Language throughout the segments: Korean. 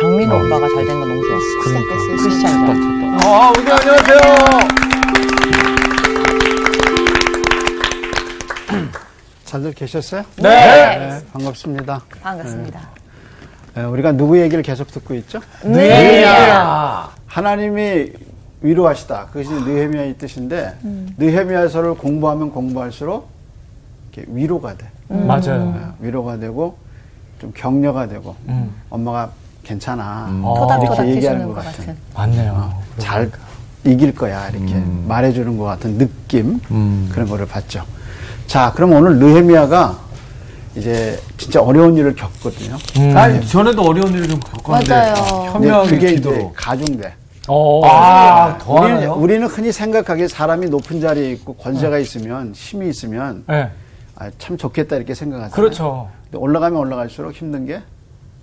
장민호 오빠가 잘 된 거 너무 좋았어. 그러니까. 크리스찬. 아, 우리 안녕하세요. 잘들 계셨어요? 네. 네, 반갑습니다. 반갑습니다. 네, 우리가 누구 얘기를 계속 듣고 있죠? 느헤미야. 하나님이 위로하시다. 그것이 느헤미야의 뜻인데 느헤미야서를 공부하면 공부할수록 이렇게 위로가 돼. 맞아요. 네, 위로가 되고 좀 격려가 되고 엄마가 괜찮아. 토닥토닥 이렇게 얘기하는 해주는 것 것 같은. 같은. 맞네요. 잘 이길 거야 이렇게 말해주는 것 같은 느낌 음. 그런 거를 봤죠. 자, 그럼 오늘 느헤미야가 이제 진짜 어려운 일을 겪거든요. 아니, 전에도 어려운 일을 좀 겪었는데. 맞아요. 근데 현명하게 그게 기도로. 이제 가중돼. 어. 아, 더 우리는, 하나요? 우리는 흔히 생각하기에 사람이 높은 자리에 있고 권세가 있으면 힘이 있으면 네. 아, 참 좋겠다 이렇게 생각하잖아요. 그렇죠. 근데 올라가면 올라갈수록 힘든 게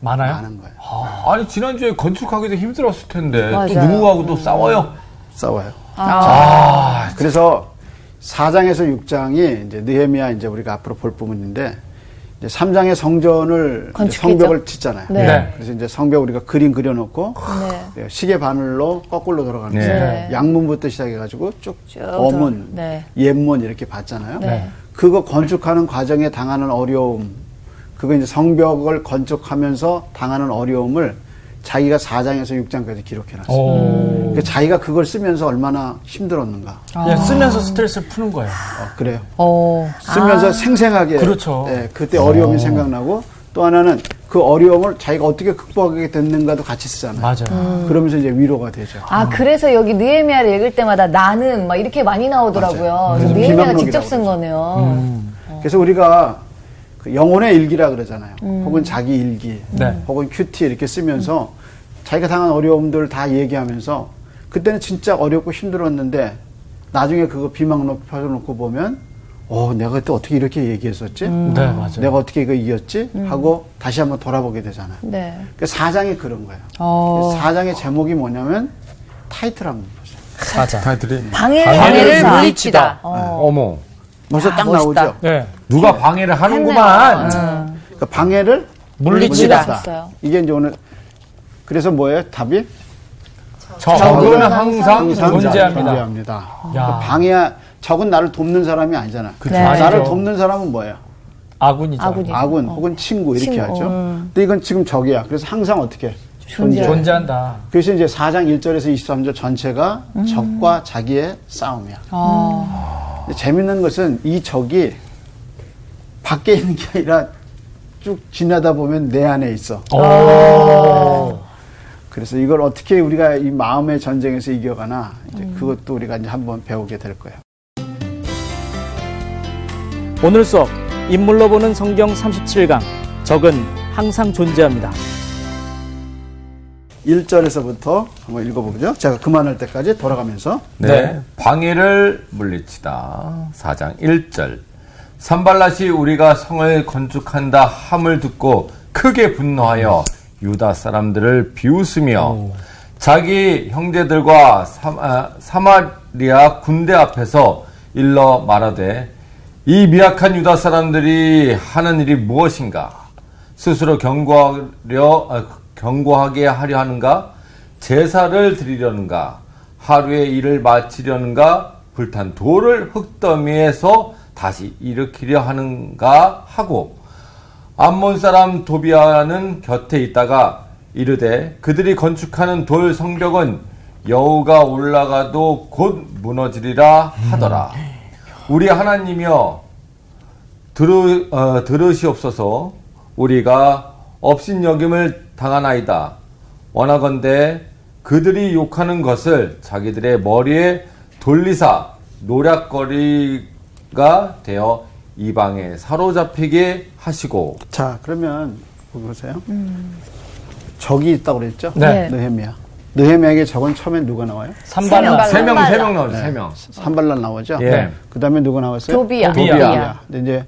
많아요? 많은 거예요. 아, 아니, 지난주에 건축하기도 힘들었을 텐데. 또 맞아요. 누구하고도 싸워요? 싸워요. 아, 그래서 4장에서 6장이 이제 느헤미야 이제 우리가 앞으로 볼 부분인데 이제 3장의 성전을. 성벽을 짓잖아요. 네. 네. 그래서 이제 성벽 우리가 그림 그려놓고 네. 시계 바늘로 거꾸로 돌아가면서 네. 양문부터 시작해가지고 쭉 쭉 어문, 네. 옛문 이렇게 봤잖아요. 네. 그거 건축하는 과정에 당하는 어려움, 그거 이제 성벽을 건축하면서 당하는 어려움을 자기가 4장에서 6장까지 기록해놨어요. 오. 그러니까 자기가 그걸 쓰면서 얼마나 힘들었는가. 그냥 쓰면서 스트레스를 푸는 거예요. 어, 그래요. 어. 쓰면서 생생하게 그렇죠. 예, 그때 어려움이 생각나고 또 하나는 그 어려움을 자기가 어떻게 극복하게 됐는가도 같이 쓰잖아요. 맞아요. 그러면서 이제 위로가 되죠. 아, 그래서 여기 느헤미야를 읽을 때마다 나는 막 이렇게 많이 나오더라고요. 느헤미야가 직접 쓴. 거네요. 그래서 우리가 그 영혼의 일기라 그러잖아요. 혹은 자기 일기, 네. 혹은 큐티 이렇게 쓰면서 자기가 당한 어려움들 다 얘기하면서 그때는 진짜 어렵고 힘들었는데 나중에 그거 비망록 펴놓고 보면 어 내가 그때 어떻게 이렇게 얘기했었지? 네, 맞아요. 내가 어떻게 이거 이겼지? 하고 다시 한번 돌아보게 되잖아요. 네. 그 사장이 그런 거예요. 어. 사장의 제목이 뭐냐면 타이틀 한번 보세요. 사자. 타이틀이. 방해, 방해를 방해를 물리치다. 물리치다. 어. 어머. 벌써 딱 멋있다. 나오죠. 네. 누가 방해를 하는구만. 그러니까 방해를 물리치다. 이게 이제 오늘 그래서 뭐예요? 답이 적은 항상 항상 존재합니다. 존재합니다. 야. 그러니까 방해 적은 나를 돕는 사람이 아니잖아. 그쵸. 네. 나를. 돕는 사람은 뭐예요? 아군이죠. 아군이죠. 아군 혹은 친구 이렇게 친구, 하죠. 음. 근데 이건 지금 적이야. 그래서 항상 어떻게 존재. 존재한다. 그래서 이제 4장 1절에서 23절 전체가 음. 적과 자기의 싸움이야. 아. 근데 재밌는 것은 이 적이 밖에 있는 게 아니라 쭉 지나다 보면 내 안에 있어. 오. 그래서 이걸 어떻게 우리가 이 마음의 전쟁에서 이겨가나 이제 그것도 우리가 이제 한번 배우게 될 거예요. 오늘 수업 인물로 보는 성경 37강 적은 항상 존재합니다. 1절에서부터 한번 읽어보죠. 제가 그만할 때까지 돌아가면서 네. 방해를 물리치다. 4장 1절. 산발랏이 우리가 성을 건축한다 함을 듣고 크게 분노하여 유다 사람들을 비웃으며 자기 형제들과 사마, 리아 군대 앞에서 일러 말하되 이 미약한 유다 사람들이 하는 일이 무엇인가? 스스로 경고하려 아, 경고하게 하려 하는가? 제사를 드리려는가? 하루의 일을 마치려는가? 불탄 돌을 흙더미에서 다시 일으키려 하는가 하고 암몬 사람 도비아는 곁에 있다가 이르되 그들이 건축하는 돌 성벽은 여우가 올라가도 곧 무너지리라 하더라. 우리 하나님이여 들으, 어, 들으시옵소서 우리가 업신여김을 당하나이다. 원하건대 그들이 욕하는 것을 자기들의 머리에 돌리사 노략거리 가 되어 이방에 사로잡히게 하시고 자 그러면 보세요. 적이 있다고 그랬죠? 네. 느헤미야. 느헤미야에게 적은 처음엔 누가 나와요? 산발라 세 명, 산발라. 세명 나오죠, 세 명. 산발란 나오죠? 예. 그 다음에 누가 나왔어요? 도비야. 도비야. 근데 이제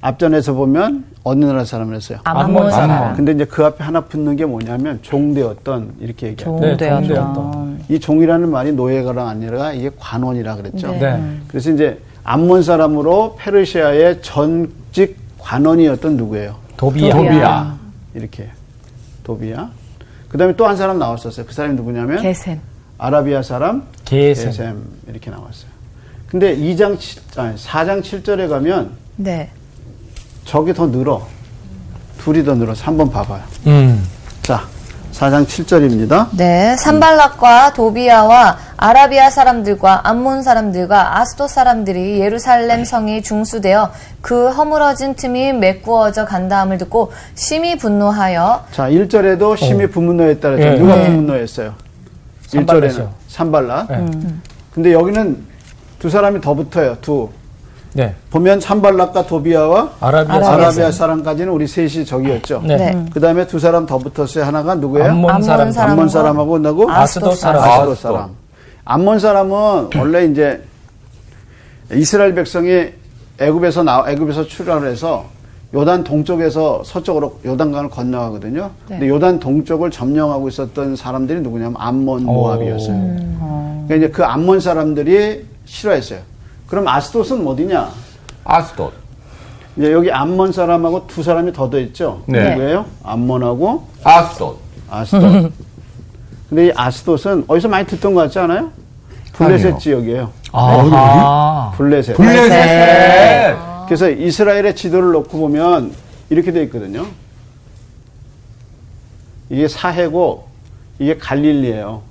앞전에서 보면 어느 나라 사람을 했어요? 암몬 사람. 근데 이제 그 앞에 하나 붙는 게 뭐냐면 종되었던 이렇게 얘기해요. 네, 종되었던. 종되었던. 이 종이라는 말이 노예가 아니라 이게 관원이라 그랬죠. 네. 네. 그래서 이제 암몬 사람으로 페르시아의 전직 관원이었던 누구예요? 도비야. 도비야. 이렇게 도비야. 그다음에 또 한 사람 나왔었어요. 그 사람이 누구냐면 개셈. 아라비아 사람 게셈. 게셈 이렇게 나왔어요. 근데 2장 7, 아니 4장 7절에 가면 네. 저게 더 늘어. 둘이 더 늘어서 한번 봐봐요. 음. 자, 4장 7절입니다. 네, 산발락과 도비아와 아라비아 사람들과 암몬 사람들과 아스도 사람들이 예루살렘 성이 중수되어 그 허물어진 틈이 메꾸어져 간다함을 듣고 심히 분노하여 자, 1절에도 심히 분노했다 그랬죠. 예. 누가 네. 분노했어요? 산발랏이요. 1절에는 산발랏. 네. 근데 여기는 두 사람이 더 붙어요. 두. 네. 보면 산발락과 도비아와 아라비아 아라비아, 사람. 사람까지는 우리 셋이 적이었죠. 네. 네. 그 다음에 두 사람 더 붙었어요. 하나가 누구예요? 암몬 암몬 사람. 암몬 사람하고 누구? 아스도 사람. 아스도. 사람. 암몬 사람은 원래 이제 이스라엘 백성이 애굽에서 나 애굽에서 출하를 해서 요단 동쪽에서 서쪽으로 요단강을 건너가거든요. 네. 근데 요단 동쪽을 점령하고 있었던 사람들이 누구냐면 암몬 모압이었어요. 그러니까 이제 그 암몬 사람들이 싫어했어요. 그럼 아스돗은 어디냐? 아스돗. 이제 여기 암몬 사람하고 두 사람이 더더 있죠. 네. 누구예요? 암몬하고 아스돗. 아스돗. 근데 이 아스돗은 어디서 많이 듣던 것 같지 않아요? 블레셋 아니요. 지역이에요. 아. 블레셋. 블레셋. 그래서 이스라엘의 지도를 놓고 보면 이렇게 돼 있거든요. 이게 사해고 이게 갈릴리예요.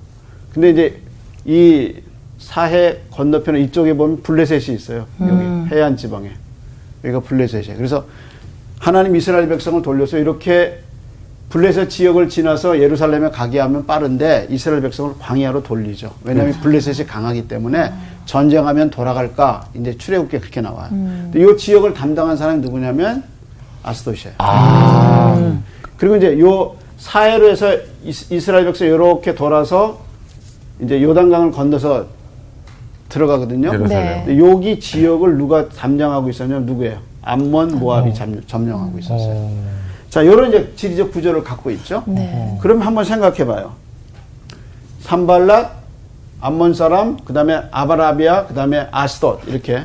근데 이제 이 사해 건너편에 이쪽에 보면 블레셋이 있어요. 여기 해안 지방에. 여기가 블레셋이에요. 그래서 하나님 이스라엘 백성을 돌려서 이렇게 블레셋 지역을 지나서 예루살렘에 가게 하면 빠른데 이스라엘 백성을 광야로 돌리죠. 왜냐하면 블레셋이 강하기 때문에 전쟁하면 돌아갈까 이제 출애굽기에 그렇게 나와요. 근데 이 지역을 담당한 사람이 누구냐면 아스도시예요. 그리고 이제 요 사해로 해서 이스- 이스라엘 백성 이렇게 돌아서 이제 요단강을 건너서 들어가거든요. 네. 근데 여기 지역을 누가 담당하고 있었냐면 누구예요? 암몬 모압이 잠- 점령하고 있었어요. 자, 요런 이제 지리적 구조를 갖고 있죠. 네. 그럼 한번 생각해 봐요. 산발랏, 암몬 사람, 그다음에 아바라비아, 그다음에 아스돗 이렇게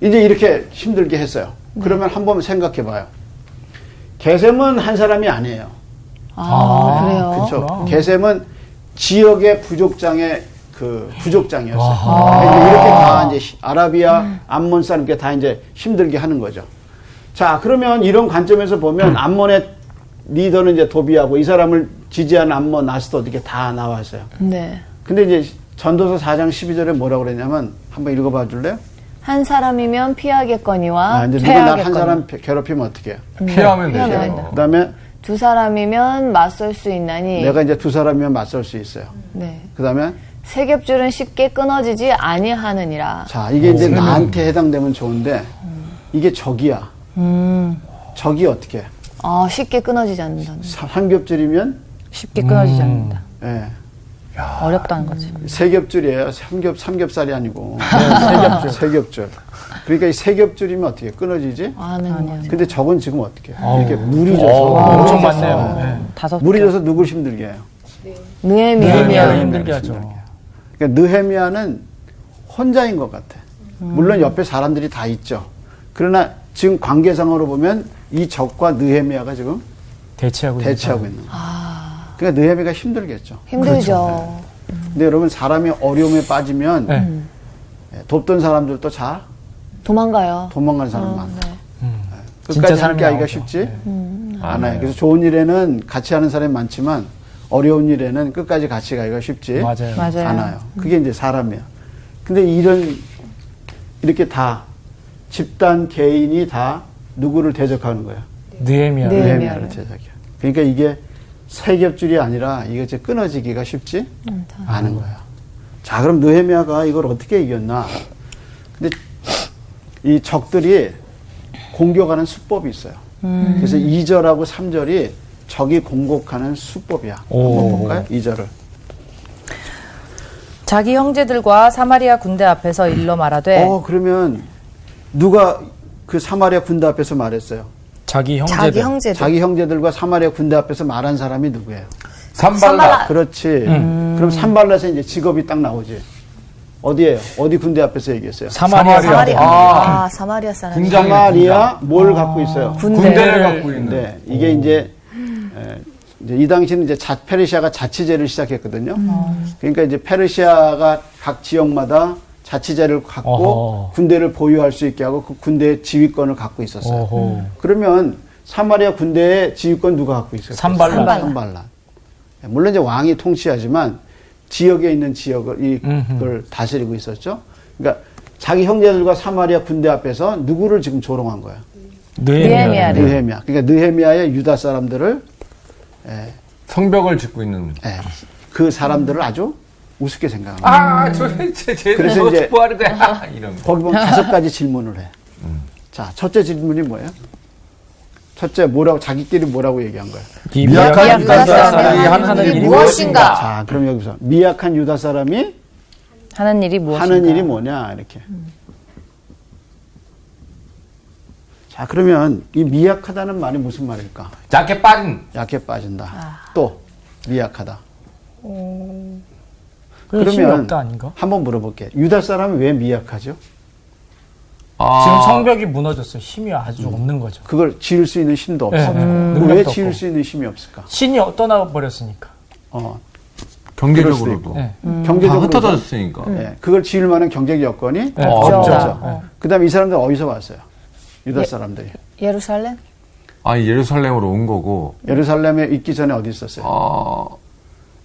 이제 이렇게 힘들게 했어요. 그러면 한번 생각해 봐요. 게셈은 한 사람이 아니에요. 아, 그래요. 그렇죠. 게셈은 지역의 부족장의 그 부족장이었어요. 그러니까 이렇게 다 이제 시- 아라비아 암몬 사람께 다 이제 힘들게 하는 거죠. 자, 그러면 이런 관점에서 보면 암몬의 리더는 이제 도비하고 이 사람을 지지하는 암몬 아스도 이렇게 다 나왔어요. 네. 근데 이제 전도서 4장 12절에 뭐라고 그랬냐면 한번 읽어봐 줄래요? 한 사람이면 피하겠거니와 아, 이제 누가 날한 퇴하겠거니. 사람 괴롭히면 어떻게 해요? 피하면 피하면 되죠. 된다. 그다음에 두 사람이면 맞설 수 있나니. 내가 이제 두 사람이면 맞설 수 있어요. 네. 그다음에 세 겹줄은 쉽게 끊어지지 아니하느니라. 자, 이게 이제 나한테 해당되면 좋은데 이게 적이야. 적이 어떻게 해? 아, 쉽게 끊어지지 않는다는. 사- 한 겹줄이면 쉽게 끊어지지 않는다. 예. 어렵다는 거지. 세 겹줄이에요. 삼겹 삼겹살이 아니고 세 겹줄. 세 겹줄. 그러니까 이 세 겹줄이면 어떻게 해? 끊어지지? 아는 거지. 근데 적은 지금 어떻게? 해? 어우. 이렇게 물이 어, 져서 엄청 많네요. 네. 다섯 물이 겹. 져서 누굴 힘들게 해요? 느헤미야. 느헤미야를 힘들게 하죠. 그러니까 느헤미야는 혼자인 것 같아. 물론 옆에 사람들이 다 있죠. 그러나 지금 관계상으로 보면 이 적과 느헤미야가 지금 대치하고 대치하고 있는 거예요. 그러니까 느헤미야가 힘들겠죠. 힘들죠. 근데 여러분 사람이 어려움에 빠지면 네. 예, 돕던 사람들도 잘 도망가요. 도망가는 사람 많아요. 진짜 끝까지 사람이 함께 하기가. 쉽지 네. 않아요. 그래서 좋은 일에는 같이 하는 사람이 많지만 어려운 일에는 끝까지 같이 가기가 쉽지 맞아요. 맞아요. 않아요. 그게 이제 사람이야. 근데 이런 이렇게 다 집단 개인이 다 누구를 대적하는 거야? 느헤미야. 네. 느헤미야를 대적이야. 그러니까 이게 세 겹줄이 아니라 이게 이제 끊어지기가 쉽지 않은 거야. 자, 그럼 느헤미야가 이걸 어떻게 이겼나? 근데 이 적들이 공격하는 수법이 있어요. 그래서 2절하고 3절이 적이 공격하는 수법이야. 오. 한번 볼까요? 2절을. 자기 형제들과 사마리아 군대 앞에서 일러 말하되 어, 그러면 누가 그 사마리아 군대 앞에서 말했어요? 자기 형제들. 자기 형제들. 자기 형제들과 사마리아 군대 앞에서 말한 사람이 누구예요? 산발라. 그렇지. 그럼 산발랏의 이제 직업이 딱 나오지. 어디에요? 어디 군대 앞에서 얘기했어요? 사마리아. 사마리아. 아. 아, 사마리아 사람. 군장. 사마리아 뭘 갖고 있어요? 군대. 군대를 갖고 있는. 네, 이게 에, 이제 이 당시는 이제 자, 페르시아가 자치제를 시작했거든요. 그러니까 이제 페르시아가 각 지역마다 자치제를 갖고 어허. 군대를 보유할 수 있게 하고 그 군대의 지휘권을 갖고 있었어요. 오호. 그러면 사마리아 군대의 지휘권 누가 갖고 있어요? 산발란. 산발란. 물론 이제 왕이 통치하지만 지역에 있는 지역을. 이걸 다스리고 있었죠. 그러니까 자기 형제들과 사마리아 군대 앞에서 누구를 지금 조롱한 거야? 느헤미야를. 느헤미야. 그러니까 느헤미야의 유다 사람들을 예, 성벽을 짓고 있는. 예, 그 사람들을 아주 우습게 생각합니다. 아, 저, 쟤, 쟤, 그래서 이제- 뭐 하는 거야? 이런 거. 거기 보면 다섯 가지 질문을 해. 자, 첫째 질문이 뭐예요? 첫째 뭐라고 자기끼리 뭐라고 얘기한 거야? 이 미약한 미약한 유다 사람이 사람이 하는 일이 무엇인가? 자, 그럼 여기서 미약한 유다 사람이 하는 일이 무엇인가? 하는 일이 뭐냐 이렇게. 자, 그러면 이 미약하다는 말이 무슨 말일까? 작게 빠진. 약해 빠진다. 또 미약하다. 그 힘이 없다 아닌가? 한번 물어볼게. 유다 사람이 왜 미약하죠? 아, 지금 성벽이 무너졌어요. 힘이 아주 없는 거죠. 그걸 지을 수 있는 힘도 네, 없어. 네. 왜 능력도 지을 없고. 수 있는 힘이 없을까? 신이 떠나 버렸으니까. 어, 경제적으로도. 네. 다 경제적으로 흩어졌으니까. 예, 그걸 지을 만한 경제적 여건이 네, 없죠. 없죠. 네. 그 다음에 이 사람들 어디서 왔어요? 유다 사람들이 예루살렘? 아, 예루살렘으로 온 거고. 예루살렘에 있기 전에 어디 있었어요? 아,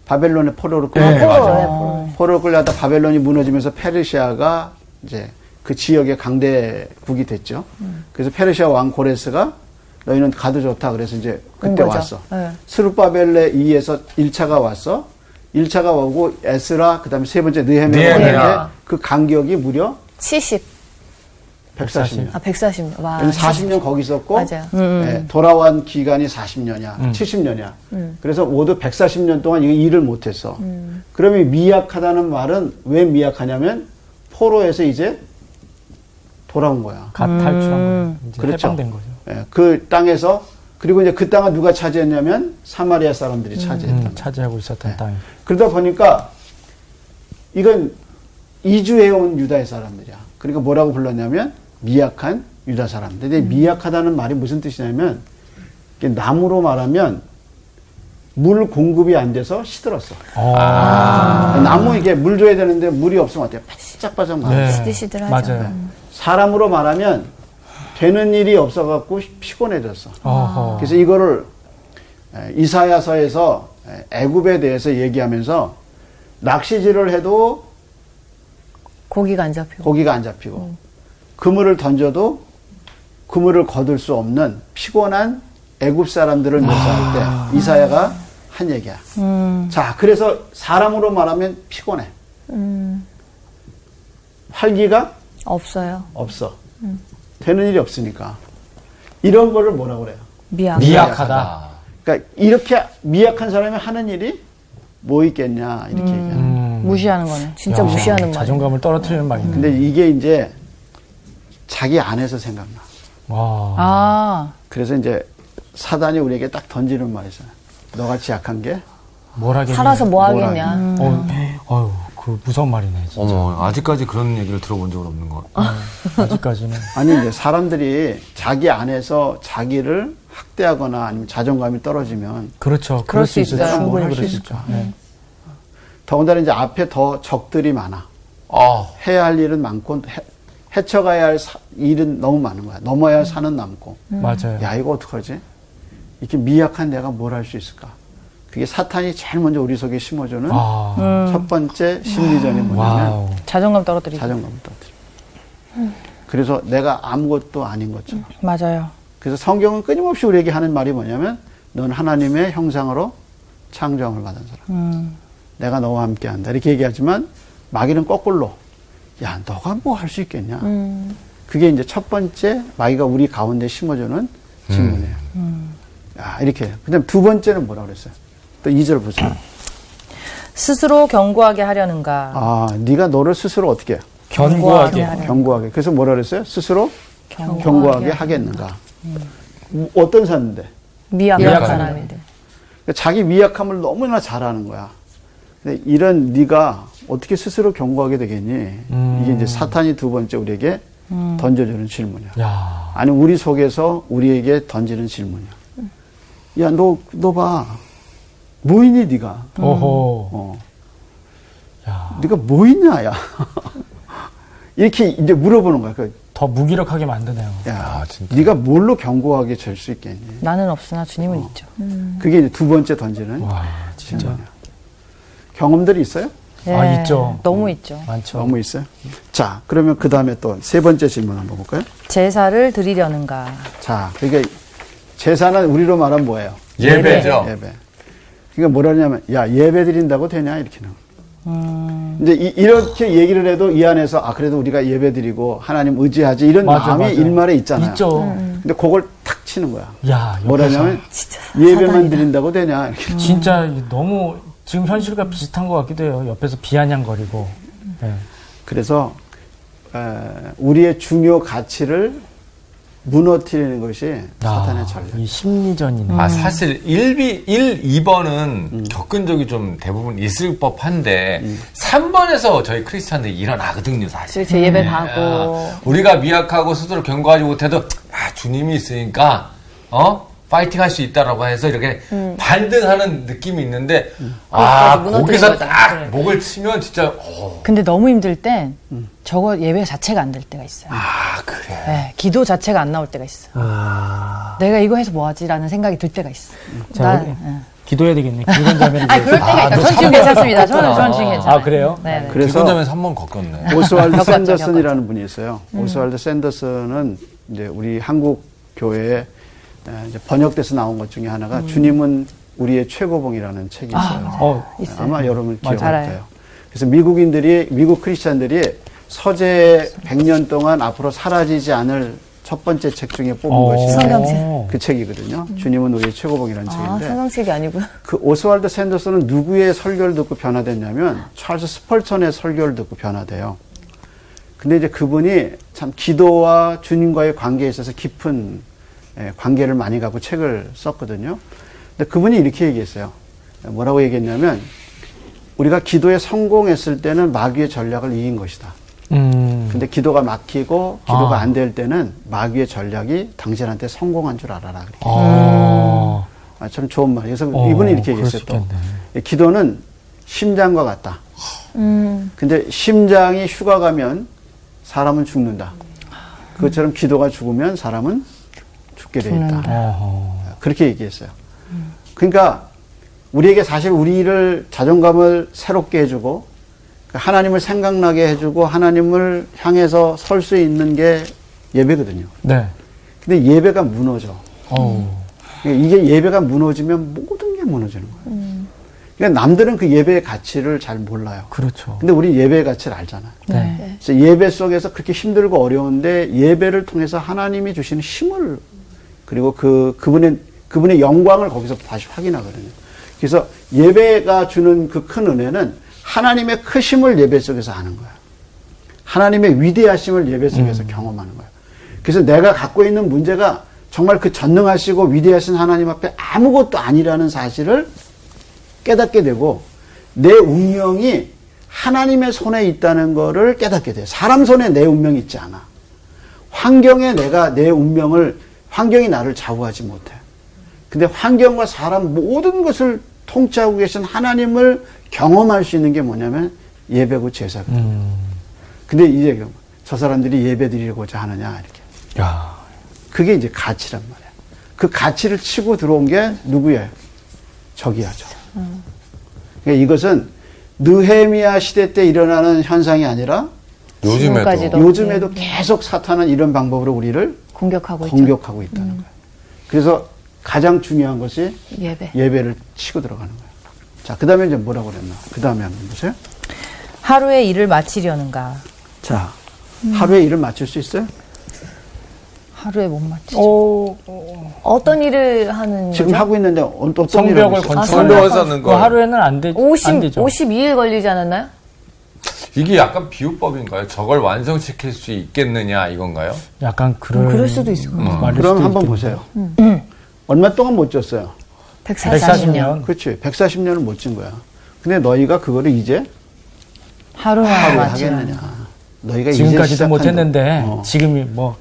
바벨론의 포로로 네, 끌려 맞아. 포로, 네, 포로. 포로로 끌려다 바벨론이 무너지면서 페르시아가 이제 그 지역의 강대국이 됐죠. 그래서 페르시아 왕 고레스가 너희는 가도 좋다. 그래서 이제 그때. 왔어. 네. 스룹바벨에 의해서 1차가 왔어. 1차가 오고 에스라 그다음에 세 번째 느헤미야가 느헤미야. 왔는데 그 간격이 무려 70. 140년. 아, 140년. 와. 그래서 40년 거기 있었고 맞아요. 예, 돌아온 기간이 40년이야, 70년이야. 그래서 모두 140년 동안 이 일을 못했어. 그러면 미약하다는 말은 왜 미약하냐면 포로에서 이제 돌아온 거야. 갓 탈출한 거예요. 이제 그렇죠. 해방된 거죠. 예, 그 땅에서 그리고 이제 그 땅을 누가 차지했냐면 사마리아 사람들이 차지했다. 음, 차지하고 있었던 네. 땅이. 그러다 보니까 이건 이주해온 유다의 사람들이야. 그러니까 뭐라고 불렀냐면 미약한 유다 사람들. 근데 미약하다는 말이 무슨 뜻이냐면 나무로 말하면 물 공급이 안 돼서 시들었어. 어. 나무 이게 물 줘야 되는데 물이 없으면 어때요? 바짝바짝 말아. 네. 시들시들하죠. 맞아요. 사람으로 말하면 되는 일이 없어갖고 피곤해졌어. 어허. 그래서 이거를 에, 이사야서에서 에, 애굽에 대해서 얘기하면서 낚시질을 해도 고기가 안 잡히고. 고기가 안 잡히고 그물을 던져도 그물을 거둘 수 없는 피곤한 애굽 사람들을 묘사할 때 이사야가 한 얘기야. 자, 그래서 사람으로 말하면 피곤해. 활기가 없어요. 없어. 되는 일이 없으니까. 이런 거를 뭐라고 그래요? 미약. 미약하다. 그러니까 이렇게 미약한 사람이 하는 일이 뭐 있겠냐 이렇게 얘기하는. 거예요. 음. 무시하는 거네. 진짜 야, 무시하는 말. 자존감을 떨어뜨리는 말이네. 근데 이게 이제 자기 안에서 생각나. 와. 아, 그래서 이제 사단이 우리에게 딱 던지는 말이잖아. 너같이 약한 게 뭘 하겠냐. 살아서 뭐뭘 하겠냐. 어, 어휴, 그 무서운 말이네. 진짜. 어머, 아직까지 그런 얘기를 들어본 적은 없는 것 같아. 아직까지는. 아니 이제 사람들이 자기 안에서 자기를 학대하거나 아니면 자존감이 떨어지면 그렇죠. 그럴, 그럴 수 수 있어요. 충분히 그럴 수? 있죠. 네. 더군다나 이제 앞에 더 적들이 많아. 아, 해야 할 일은 많고 해, 헤쳐가야 할 사- 일은 너무 많은 거야. 넘어야 할 산은 많고. 맞아요. 야 이거 어떡하지? 이렇게 미약한 내가 뭘 할 수 있을까? 그게 사탄이 제일 먼저 우리 속에 심어주는 아, 첫 번째 심리전이 뭐냐면 와우. 자존감 떨어뜨리고. 자존감을 떨어뜨려. 그래서 내가 아무것도 아닌 것처럼. 맞아요. 그래서 성경은 끊임없이 우리에게 하는 말이 뭐냐면 넌 하나님의 형상으로 창조함을 받은 사람. 내가 너와 함께 한다. 이렇게 얘기하지만 마귀는 거꾸로 야, 너가 뭐 할 수 있겠냐. 그게 이제 첫 번째 마귀가 우리 가운데 심어주는 질문이에요. 야, 이렇게. 그 다음에 두 번째는 뭐라 그랬어요? 또 2절 보세요. 스스로 견고하게 하려는가. 아, 네가 너를 스스로 어떻게? 견고하게. 하려. 견고하게. 그래서 뭐라 그랬어요? 스스로 견고하게 견고하게 하겠는가. 뭐 어떤 사람인데? 미약한 미약한 사람인데. 자기 미약함을 너무나 잘하는 거야. 근데 이런 네가 어떻게 스스로 견고하게 되겠니? 음. 이게 이제 사탄이 두 번째 우리에게 던져주는 질문이야. 야. 아니 우리 속에서 우리에게 던지는 질문이야. 야 너 너 봐. 뭐이니 네가? 오호. 어. 야, 네가 뭐 있냐, 야. 이렇게 이제 물어보는 거야. 그, 더 무기력하게 만드네요. 야, 아, 진짜. 네가 뭘로 견고하게 질수 있겠니? 나는 없으나 주님은 있죠. 그게 이제 두 번째 던지는 와, 진짜. 질문이야. 경험들이 있어요? 아, 예, 있죠. 너무 있죠. 많죠. 너무 있어요. 자, 그러면 그 다음에 또 세 번째 질문 한번 볼까요? 제사를 드리려는가. 자, 그러니까 제사는 우리로 말하면 뭐예요? 예배죠. 예배. 그러니까 뭐라냐면, 야, 예배 드린다고 되냐? 이렇게는. 음. 이제 이, 렇게 얘기를 해도 이 안에서, 아, 그래도 우리가 예배 드리고 하나님 의지하지 이런 맞아, 마음이 맞아. 일말에 있잖아요. 있죠. 근데 그걸 탁 치는 거야. 야, 뭐라냐면, 예배만 드린다고 되냐? 이렇게. 진짜 너무 지금 현실과 비슷한 것 같기도 해요. 옆에서 비아냥거리고. 네. 그래서, 에, 우리의 중요 가치를 무너뜨리는 것이 사탄의 아, 전략. 이 심리전이네. 아, 사실 1비, 1, 2번은 겪은 적이 좀 대부분 있을 법한데, 3번에서 저희 크리스찬들이 일어나거든요, 사실. 그렇죠. 예배 예. 가고. 우리가 미약하고 스스로 견고하지 못해도, 아, 주님이 있으니까, 어? 파이팅 할 수 있다라고 해서 이렇게 반등하는 느낌이 있는데, 아, 거기까지 무너뜨린 거기서. 딱 네. 목을 치면 진짜, 어, 근데 너무 힘들 땐 저거 예배 자체가 안 될 때가 있어요. 아, 그래. 네, 기도 자체가 안 나올 때가 있어. 내가 이거 해서 뭐하지 라는 생각이 들 때가 있어. 자, 나- 우리 예. 기도해야 되겠네. 기도원 자매를 아, 그럴. 때가 있다. 전 지금 괜찮습니다. 저는 전 지금 괜찮아요. 아, 그래요? 네, 네. 그래서 기도자면 3번 겪었네. 오스왈드 겪었죠, 샌더슨이라는 분이 있어요. 오스왈드 샌더슨은 이제 우리 한국 교회에 에, 이제 번역돼서 나온 것 중에 하나가 주님은 우리의 최고봉이라는 책이 있어요. 어, 아마 여러분 기억할. 거예요. 그래서 미국인들이 미국 크리스찬들이 서재 100년 동안 앞으로 사라지지 않을 첫 번째 책 중에 뽑은 어. 것이 성경책. 그 책이거든요. 주님은 우리의 최고봉이라는 아, 책인데 성경책이 아니고요. 그 오스왈드 샌더슨은 누구의 설교를 듣고 변화됐냐면 찰스 스펄천의 설교를 듣고 변화돼요. 근데 이제 그분이 참 기도와 주님과의 관계에 있어서 깊은 예, 관계를 많이 갖고 책을 썼거든요. 근데 그분이 이렇게 얘기했어요. 뭐라고 얘기했냐면 우리가 기도에 성공했을 때는 마귀의 전략을 이긴 것이다. 음. 근데 기도가 막히고 기도가 아. 안될 때는 마귀의 전략이 당신한테 성공한 줄 알아라. 어. 아, 참 좋은 말이에요. 그래서 어, 이분이 이렇게 얘기했어요. 또. 예, 기도는 심장과 같다. 음. 근데 심장이 휴가 가면 사람은 죽는다. 그것처럼 기도가 죽으면 사람은 죽게 돼 있다. 어허. 그렇게 얘기했어요. 그러니까 우리에게 사실 우리를 자존감을 새롭게 해주고 하나님을 생각나게 해주고 하나님을 향해서 설 수 있는 게 예배거든요. 네. 근데 예배가 무너져. 그러니까 이게 예배가 무너지면 모든 게 무너지는 거예요. 그러니까 남들은 그 예배의 가치를 잘 몰라요. 그렇죠. 근데 우리 예배의 가치를 알잖아요. 네. 그래서 예배 속에서 그렇게 힘들고 어려운데 예배를 통해서 하나님이 주시는 힘을 그리고 그 그분의 그분의 영광을 거기서 다시 확인하거든요. 그래서 예배가 주는 그 큰 은혜는 하나님의 크심을 예배 속에서 아는 거야. 하나님의 위대하심을 예배 속에서 경험하는 거야. 그래서 내가 갖고 있는 문제가 정말 그 전능하시고 위대하신 하나님 앞에 아무것도 아니라는 사실을 깨닫게 되고 내 운명이 하나님의 손에 있다는 거를 깨닫게 돼요. 사람 손에 내 운명이 있지 않아. 환경에 내가 내 운명을 환경이 나를 좌우하지 못해. 근데 환경과 사람 모든 것을 통치하고 계신 하나님을 경험할 수 있는 게 뭐냐면 예배고 제사거든요. 음. 근데 이제 저 사람들이 예배 드리고자 하느냐 이렇게. 야. 그게 이제 가치란 말이야. 그 가치를 치고 들어온 게 누구예요? 적이야죠. 그러니까 이것은 느헤미야 시대 때 일어나는 현상이 아니라 요즘에도. 요즘에도 계속 사탄은 이런 방법으로 우리를 공격하고 있죠. 공격하고 있다는 거예요. 그래서 가장 중요한 것이 예배. 예배를 치고 들어가는 거예요. 자, 그 다음에 이제 뭐라고 그랬나? 그 다음에 한번 보세요. 하루의 일을 마치려는가. 자, 하루에 일을 마칠 수 있어요? 하루에 못 마치죠. 어, 어떤 일을 하는 지금 거죠? 하고 있는데 어떤 일을 성벽을 하고 있어요? 건축. 성벽을 쌓는 그 거. 하루에는 안, 되, 안 50, 되죠. 52일 걸리지 않았나요? 이게 약간 비유법인가요? 저걸 완성시킬 수 있겠느냐 이건가요? 약간 그럴, 그럴 수도 있을 것 음, 말일 그럼 한번. 보세요. 얼마 동안 못 졌어요? 140년. 140 년. 그렇지. 140년을 못진 거야. 근데 너희가 그거를 이제 하루만 하루 마치려. 하겠느냐. 너희가 이제 지금까지도. 못했는데 어. 지금이 뭐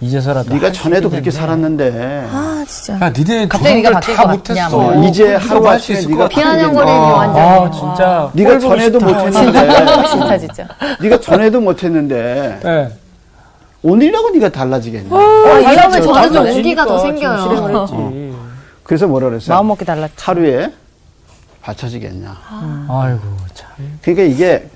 이제서라도 네가 전에도 그렇게. 살았는데 아, 진짜. 야, 니네 갑자기 네가 바뀔 것 못했어. 뭐. 어, 이제 하루 할수 아침에 네가. 비아냥거리는 어. 완전. 아, 진짜. 네가 전에도. 못했는데 싫다 진짜. 네가 전에도 못했는데 네. 오늘이라고 네가 달라지겠냐. 어, 이러면 저는 좀 온기가 더 생겨요. 했지. 그래서 뭐라 그랬어요? 마음 먹기 달랐지. 하루에 받쳐지겠냐. 아 이고, 참. 그러니까 이게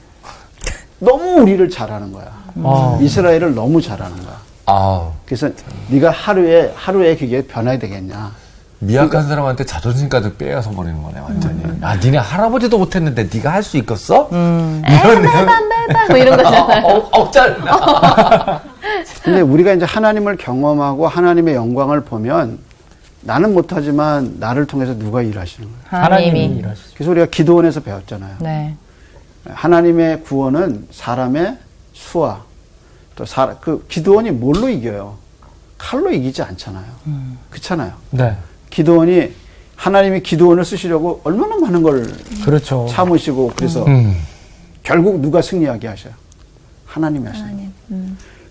너무 우리를 잘하는 거야. 아. 이스라엘을 너무 잘하는 거야. 아우, 그래서 네가 하루에 하루에 그게 변화가 되겠냐. 미약한 사람한테 자존심까지 빼앗아 버리는 거네, 완전히. 아, 니네 할아버지도 못했는데 네가 할 수 있겠어? 이런 뭐 이런 거잖아요. 어, 억짤나. 근데 우리가 이제 하나님을 경험하고 하나님의 영광을 보면 나는 못하지만 나를 통해서 누가 일하시는 거예요. 하나님이 하나님이. 일하시죠. 그래서 우리가 기도원에서 배웠잖아요. 네. 하나님의 구원은 사람의 수와 또 사, 그 기도원이 뭘로 이겨요? 칼로 이기지 않잖아요. 그렇잖아요. 네. 기도원이 하나님이 기도원을 쓰시려고 얼마나 많은 걸 그렇죠. 참으시고 그래서 음. 결국 누가 승리하게 하셔요? 하나님이 하셔요.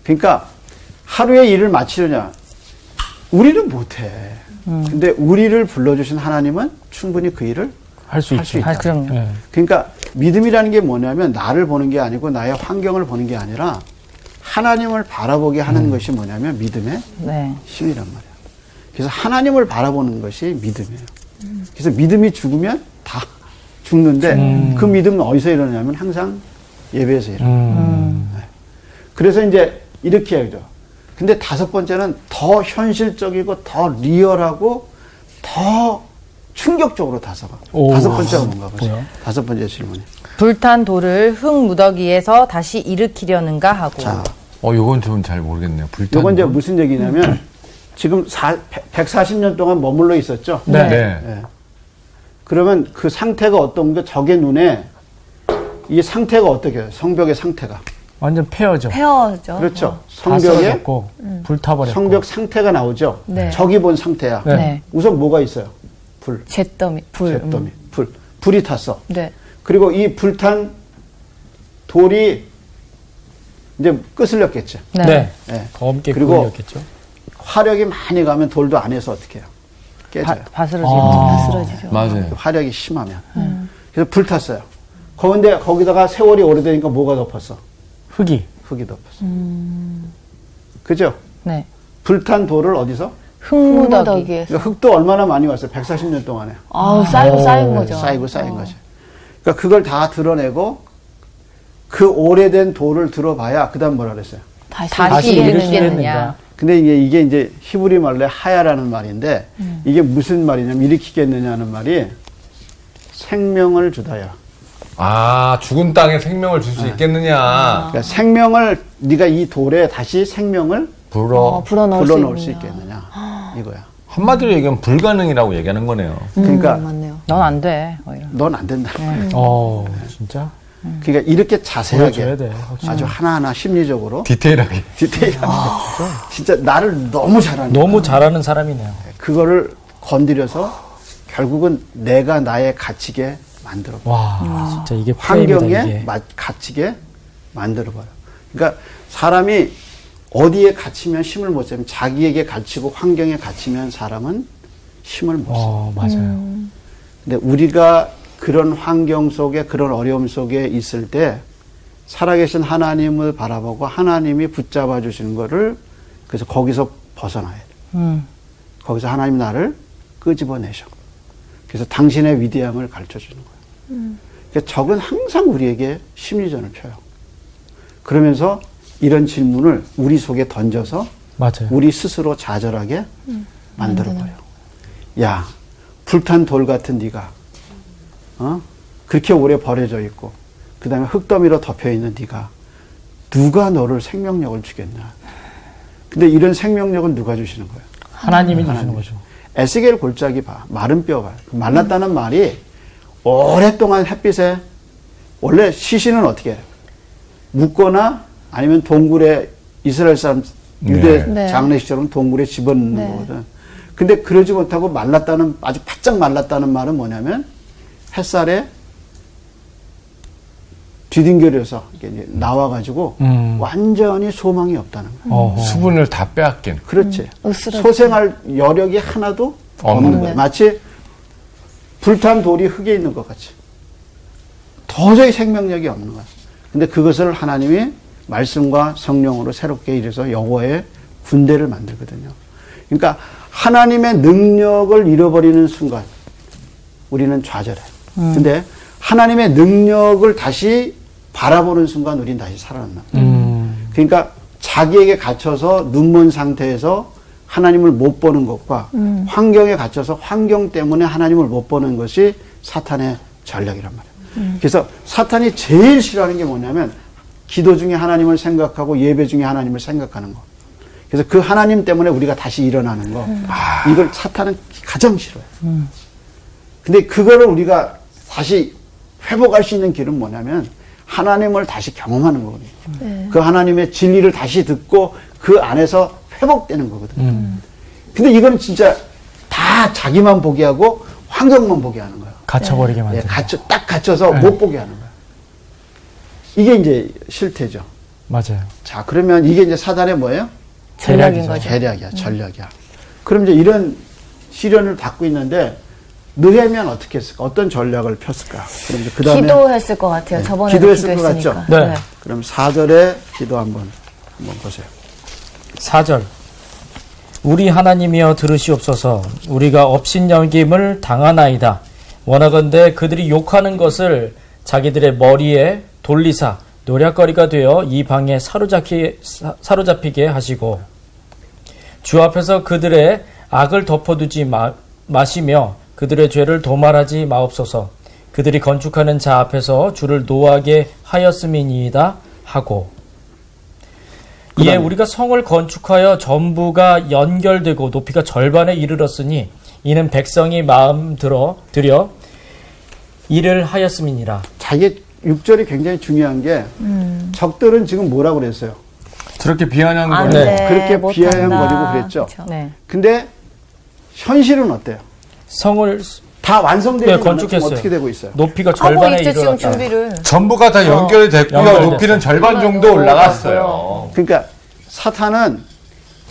그러니까 하루의 일을 마치려냐? 우리는 못해. 근데 우리를 불러주신 하나님은 충분히 그 일을 할수 할 수 있죠. 있다. 아, 그럼요. 네. 그러니까 믿음이라는 게 뭐냐면 나를 보는 게 아니고 나의 환경을 보는 게 아니라 하나님을 바라보게 하는 것이 뭐냐면 믿음의 네. 힘이란 말이야. 그래서 하나님을 바라보는 것이 믿음이에요. 그래서 믿음이 죽으면 다 죽는데 그 믿음은 어디서 일어나냐면 항상 예배에서 일어나. 음. 그래서 이제 이렇게 해야죠. 근데 다섯 번째는 더 현실적이고 더 리얼하고 더 충격적으로 다서가. 오. 다섯 번째가 뭔가 보세요. 다섯 번째 질문이. 불탄 돌을 흙 무더기에서 다시 일으키려는가 하고. 자, 어, 요건 좀 잘 모르겠네요. 불타는 요건 이제 건? 무슨 얘기냐면 지금 사, 140년 동안 머물러 있었죠. 네. 네. 예. 그러면 그 상태가 어떤 게 적의 눈에 이 상태가 어떻게 해요? 성벽의 상태가. 완전 폐허죠. 페어죠. 그렇죠. 다 성벽에 쓰러졌고, 불타버렸고. 성벽 상태가 나오죠. 네. 적이 본 상태야. 네. 네. 우선 뭐가 있어요? 불. 잿더미, 불. 잿더미. 음. 불. 불이 탔어. 네. 그리고 이 불탄 돌이 이제 끄슬렸겠죠. 네. 네. 예. 검게 그리고 굴렸겠죠. 화력이 많이 가면 돌도 안에서 어떻게 해요? 바, 깨져요. 바 스러지겠죠. 아. 쓰러지죠. 맞아요. 화력이 심하면. 그래서 불 탔어요. 그런데 거기다가 세월이 오래되니까 뭐가 덮었어? 흙이. 흙이 덮었어. 그죠? 네. 불탄 돌을 어디서? 흙 무더기. 흙무더기에서. 그러니까 흙도 얼마나 많이 왔어요? 140년 동안에. 아우, 쌓이고 쌓인 거죠. 쌓이고 쌓인 거죠. 그러니까 그걸 다 드러내고 그 오래된 돌을 들어봐야 그다음 뭐라 그랬어요? 다시, 다시 일으키겠느냐. 근데 이게 이게 이제 히브리 말로 하야라는 말인데 이게 무슨 말이냐면 일으키겠느냐는 말이 생명을 주다야. 아, 죽은 땅에 생명을 줄 수 있겠느냐. 그러니까 생명을 네가 이 돌에 다시 생명을 불어. 어, 불어넣을, 수, 수. 있겠느냐 이거야. 한마디로 얘기하면 불가능이라고 얘기하는 거네요. 그러니까 음, 맞네요. 넌 안 돼. 뭐 이런. 넌안 된다. 어, 진짜? 그러니까 이렇게 자세하게 돼. 아주 하나하나 심리적으로 디테일하게. 디테일하게 진짜 나를 너무 잘하는 너무 잘하는 사람이네요. 그거를 건드려서 결국은 내가 나의 갇히게 만들어 버려. 와, 진짜 이게 환경에 이게. 마- 갇히게 만들어 버려. 그러니까 사람이 어디에 갇히면 힘을 못 쓰면 자기에게 갇히고 환경에 갇히면 사람은 힘을 못 써. 어, 맞아요. 근데 우리가 그런 환경 속에 그런 어려움 속에 있을 때 살아계신 하나님을 바라보고 하나님이 붙잡아 주시는 거를 그래서 거기서 벗어나야 돼. 음. 거기서 하나님 나를 끄집어내셔. 그래서 당신의 위대함을 가르쳐 주는 거예요. 그러니까 적은 항상 우리에게 심리전을 펴요. 그러면서 이런 질문을 우리 속에 던져서 맞아요. 우리 스스로 좌절하게 만들어 버려. 야, 불탄 돌 같은 네가 어? 그렇게 오래 버려져 있고 그 다음에 흙더미로 덮여 있는 네가 누가 너를 생명력을 주겠나? 근데 이런 생명력은 누가 주시는 거예요? 하나님이 주시는 하나님. 거죠. 에스겔 골짜기 봐. 마른 뼈 봐. 그 말랐다는 말이 오랫동안 햇빛에 원래 시신은 어떻게? 묻거나 아니면 동굴에 이스라엘 사람 유대 네. 장례식처럼 동굴에 집어넣는 네. 거거든. 근데 그러지 못하고 말랐다는 아주 바짝 말랐다는 말은 뭐냐면 햇살에 이제 나와가지고 음. 완전히 소망이 없다는 거예요. 어허. 수분을 다 빼앗긴. 그렇지. 으스러지. 소생할 여력이 하나도 없는 없는 거예요. 마치 불탄 돌이 흙에 있는 것 같이. 도저히 생명력이 없는 거예요. 근데 그것을 하나님이 말씀과 성령으로 새롭게 이래서 여호와의 군대를 만들거든요. 그러니까 하나님의 능력을 잃어버리는 순간 우리는 좌절해. 근데 하나님의 능력을 다시 바라보는 순간 우리는 다시 살아난다. 음. 그러니까 자기에게 갇혀서 눈먼 상태에서 하나님을 못 보는 것과 환경에 갇혀서 환경 때문에 하나님을 못 보는 것이 사탄의 전략이란 말이에요. 그래서 사탄이 제일 싫어하는 게 뭐냐면 기도 중에 하나님을 생각하고 예배 중에 하나님을 생각하는 거. 그래서 그 하나님 때문에 우리가 다시 일어나는 거. 이걸 사탄은 가장 싫어요. 근데 그거를 우리가 다시 회복할 수 있는 길은 뭐냐면 하나님을 다시 경험하는 거거든요. 그 하나님의 진리를 다시 듣고 그 안에서 회복되는 거거든요. 음. 근데 이건 진짜 다 자기만 보게 하고 환경만 보게 하는 거예요. 갇혀버리게 예, 만드는. 갇혀, 딱 갇혀서 네. 못 보게 하는 거예요. 이게 이제 실태죠. 맞아요. 자, 그러면 이게 이제 사단의 뭐예요? 전략인. 거죠. 계략이야, 전략이야. 그럼 이제 이런 시련을 받고 있는데 느헤미야는 어떻게 했을까? 어떤 전략을 폈을까? 그럼 이제 그 다음에 기도했을 것 같아요. 저번에도 기도했을 것 기도했으니까. 같죠? 네. 그럼 4절에 기도 한번 한번 보세요. 4절 우리 하나님이여 들으시옵소서 우리가 업신여김을 당하나이다 원하건대 그들이 욕하는 것을 자기들의 머리에 돌리사 노략거리가 되어 이 방에 사로잡히, 사- 사로잡히게 하시고 주 앞에서 그들의 악을 덮어두지 마, 마시며 그들의 죄를 도말하지 마옵소서 그들이 건축하는 자 앞에서 주를 노하게 하였음이니이다 하고 이에. 우리가 성을 건축하여 전부가 연결되고 높이가 절반에 이르렀으니 이는 백성이 마음 들어 들여 일을 하였음이니라. 자, 이게 6절이 굉장히 중요한 게 적들은 지금 뭐라고 그랬어요? 저렇게 비아냥 안 거리. 돼. 네, 그렇게. 비아냥거리고 그랬죠. 그쵸. 네. 근데 현실은 어때요? 성을 다 완성되지 네, 건축했어요. 어떻게 되고 있어요? 높이가 하고 절반에 있죠, 지금 이르렀다. 준비를. 전부가 다 연결이 됐고요. 연결됐어. 높이는 절반 정도 올라갔어요. 그러니까 사탄은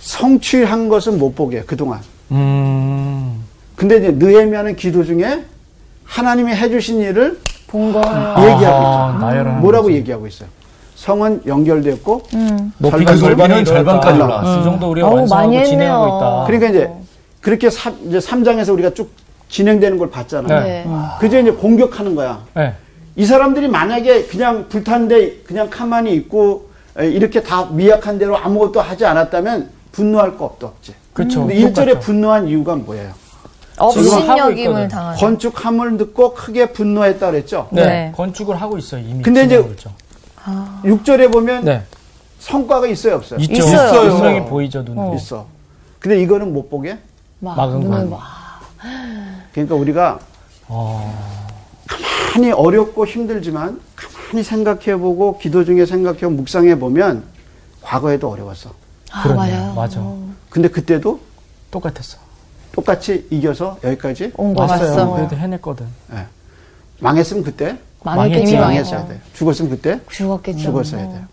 성취한 것은 못 보게 해요, 그동안. 음. 근데 이제 느헤미야는 기도 중에 하나님이 해주신 일을 본 걸. 얘기하고 있죠. 나열하는 뭐라고 거지. 얘기하고 있어요? 성은 연결됐고 높이가 절반 절반에 높이는 절반까지 이르렀다. 올라갔어요. 이 정도 우리가 어우, 완성하고 많이 진행하고 했네요. 있다. 그러니까 이제 그렇게 삼, 이제 3장에서 우리가 쭉 진행되는 걸 봤잖아요. 네. 그제 이제 공격하는 거야. 네. 이 사람들이 만약에 그냥 불탄데 그냥 가만히 있고 에, 이렇게 다 미약한 대로 아무것도 하지 않았다면 분노할 거 없도 없지. 그쵸. 근데 1절에 똑같죠. 분노한 이유가 뭐예요? 업신여김을. 당하는. 건축함을 듣고 크게 분노했다 그랬죠. 네. 네. 건축을 하고 있어요. 이미 근데 이제 진행하 고 있죠. 6절에 보면 네. 성과가 있어요, 없어요? 있죠. 있어요. 분명히 보이죠, 눈. 있어. 근데 이거는 못 보게. 막 막은 거예요. 막. 그러니까 우리가 어. 가만히 어렵고 힘들지만 가만히 생각해보고 기도 중에 생각해 묵상해 보면 과거에도 어려웠어. 아, 그러네. 맞아요. 맞아. 근데 그때도 똑같았어. 똑같이 이겨서 여기까지 온거 왔어요. 같어. 그래도 해냈거든. 예. 망했으면 그때 망했지. 망했어야 돼요. 죽었으면 그때 죽었겠죠. 죽었어야 돼요.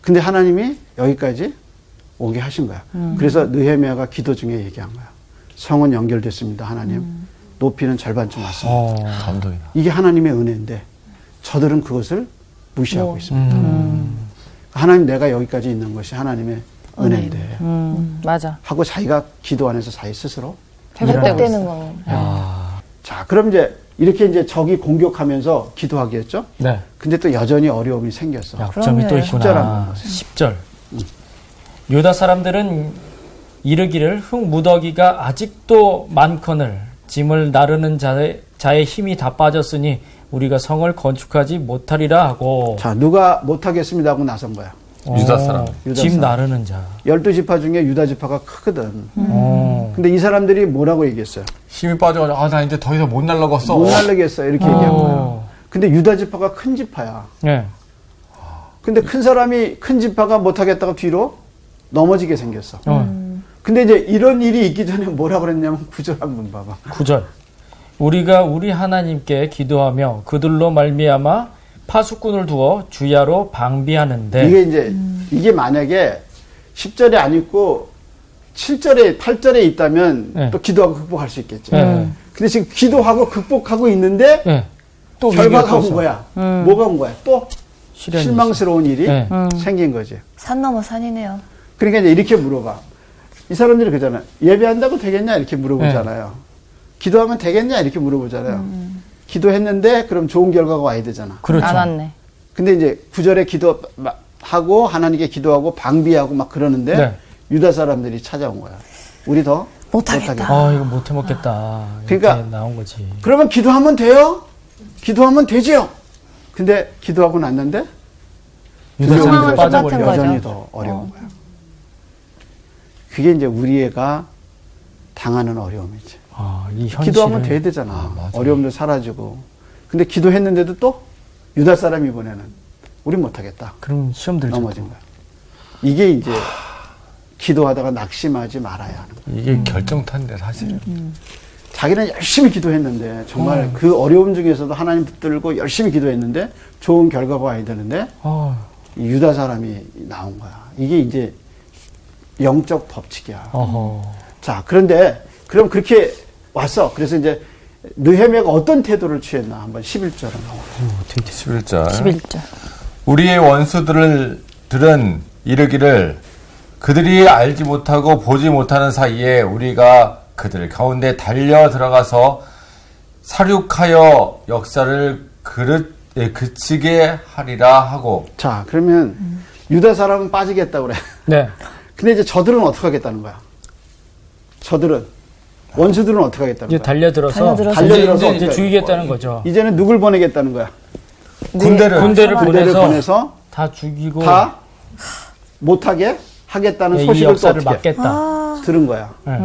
근데 하나님이 여기까지 오게 하신 거야. 그래서 느헤미야가 기도 중에 얘기한 거야. 성은 연결됐습니다, 하나님. 높이는 절반쯤 왔습니다. 어. 감동이다. 이게 하나님의 은혜인데 저들은 그것을 무시하고 뭐. 있습니다. 음. 하나님 내가 여기까지 있는 것이 하나님의 은혜인데 음, 맞아. 하고 자기가 기도 안에서 자기 스스로 회복되는 거. 자 그럼 이제 이렇게 이제 적이 공격하면서 기도하겠죠. 네. 근데 또 여전히 어려움이 생겼어. 약점이 또 있구나. 보세요. 10절. 유다 사람들은 이르기를 흙 무더기가 아직도 많거늘 짐을 나르는 자의, 자의 힘이 다 빠졌으니 우리가 성을 건축하지 못하리라 하고 자 누가 못하겠습니다 하고 나선 거야. 유다 사람. 유다 짐 사람. 나르는 자. 열두 지파 중에 유다 지파가 크거든. 어. 근데 이 사람들이 뭐라고 얘기했어요? 힘이 빠져가지고 아 나 이제 더 이상 못 날라갔어. 못 날르겠어 이렇게 얘기한 거야. 어. 근데 유다 지파가 큰 지파야. 네. 근데 큰 사람이 큰 지파가 못하겠다고 뒤로 넘어지게 생겼어. 어. 근데 이제 이런 일이 있기 전에 뭐라 그랬냐면 구절 한번 봐봐. 9절. 우리가 우리 하나님께 기도하며 그들로 말미암아 파수꾼을 두어 주야로 방비하는데 이게 이제 이게 만약에 10절에 안 있고 7절에 8절에 있다면 네. 또 기도하고 극복할 수 있겠죠. 네. 근데 지금 기도하고 극복하고 있는데 예. 또 결과가 온 거야. 뭐가 온 거야? 또 실망스러운 일이 네. 생긴 거지. 산 넘어 산이네요. 그러니까 이제 이렇게 물어봐. 이 사람들이 그잖아요. 예배한다고 되겠냐? 이렇게 물어보잖아요. 기도하면 되겠냐? 이렇게 물어보잖아요. 기도했는데 그럼 좋은 결과가 와야 되잖아. 그렇죠. 안 왔네. 근데 이제 구절에 기도하고 하나님께 기도하고 방비하고 막 그러는데 네. 유다 사람들이 찾아온 거야. 우리 더 못하겠다. 아 이거 못 해 먹겠다. 이렇게 그러니까 나온 거지. 그러면 기도하면 돼요? 기도하면 되지요? 근데 기도하고 났는데 유다 사람들 빠져버려. 여전히 더 어려운 거야. 그게 이제 우리 애가 당하는 어려움이지. 아, 이 현실을 기도하면 돼야 되잖아. 어려움도 사라지고. 근데 기도했는데도 또 유다 사람 이번에는 우리 못하겠다. 그럼 시험 들죠. 넘어진 거야. 이게 이제 기도하다가 낙심하지 말아야 하는 거야. 이게 결정타인데 사실. 자기는 열심히 기도했는데 정말 음. 그 어려움 중에서도 하나님 붙들고 열심히 기도했는데 좋은 결과가 와야 되는데 아, 이 유다 사람이 나온 거야. 이게 이제 영적 법칙이야. 어허. 자, 그런데 그럼 그렇게 왔어. 그래서 이제 느헤미야가 어떤 태도를 취했나 한번 11절을 나와. 어떻게 됐어? 11절. 11절. 우리의 원수들을 들은 이르기를 그들이 알지 못하고 보지 못하는 사이에 우리가 그들 가운데 달려 들어가서 사륙하여 역사를 그릇 예, 그치게 하리라 하고 자, 그러면 유다 사람은 빠지겠다 그래. 네. 근데 이제 저들은 어떻게 하겠다는 거야? 저들은 원수들은 어떻게 하겠다는 이제 거야? 달려들어서 달려들어서 달려들어서 이제, 이제 죽이겠다는 거죠. 이제는 누굴 보내겠다는 거야? 군대를 군대를 군대를 보내서 보내서 다 죽이고 다 못하게 하겠다는 예, 이 소식을 또 막겠다. 들은 거야. 네.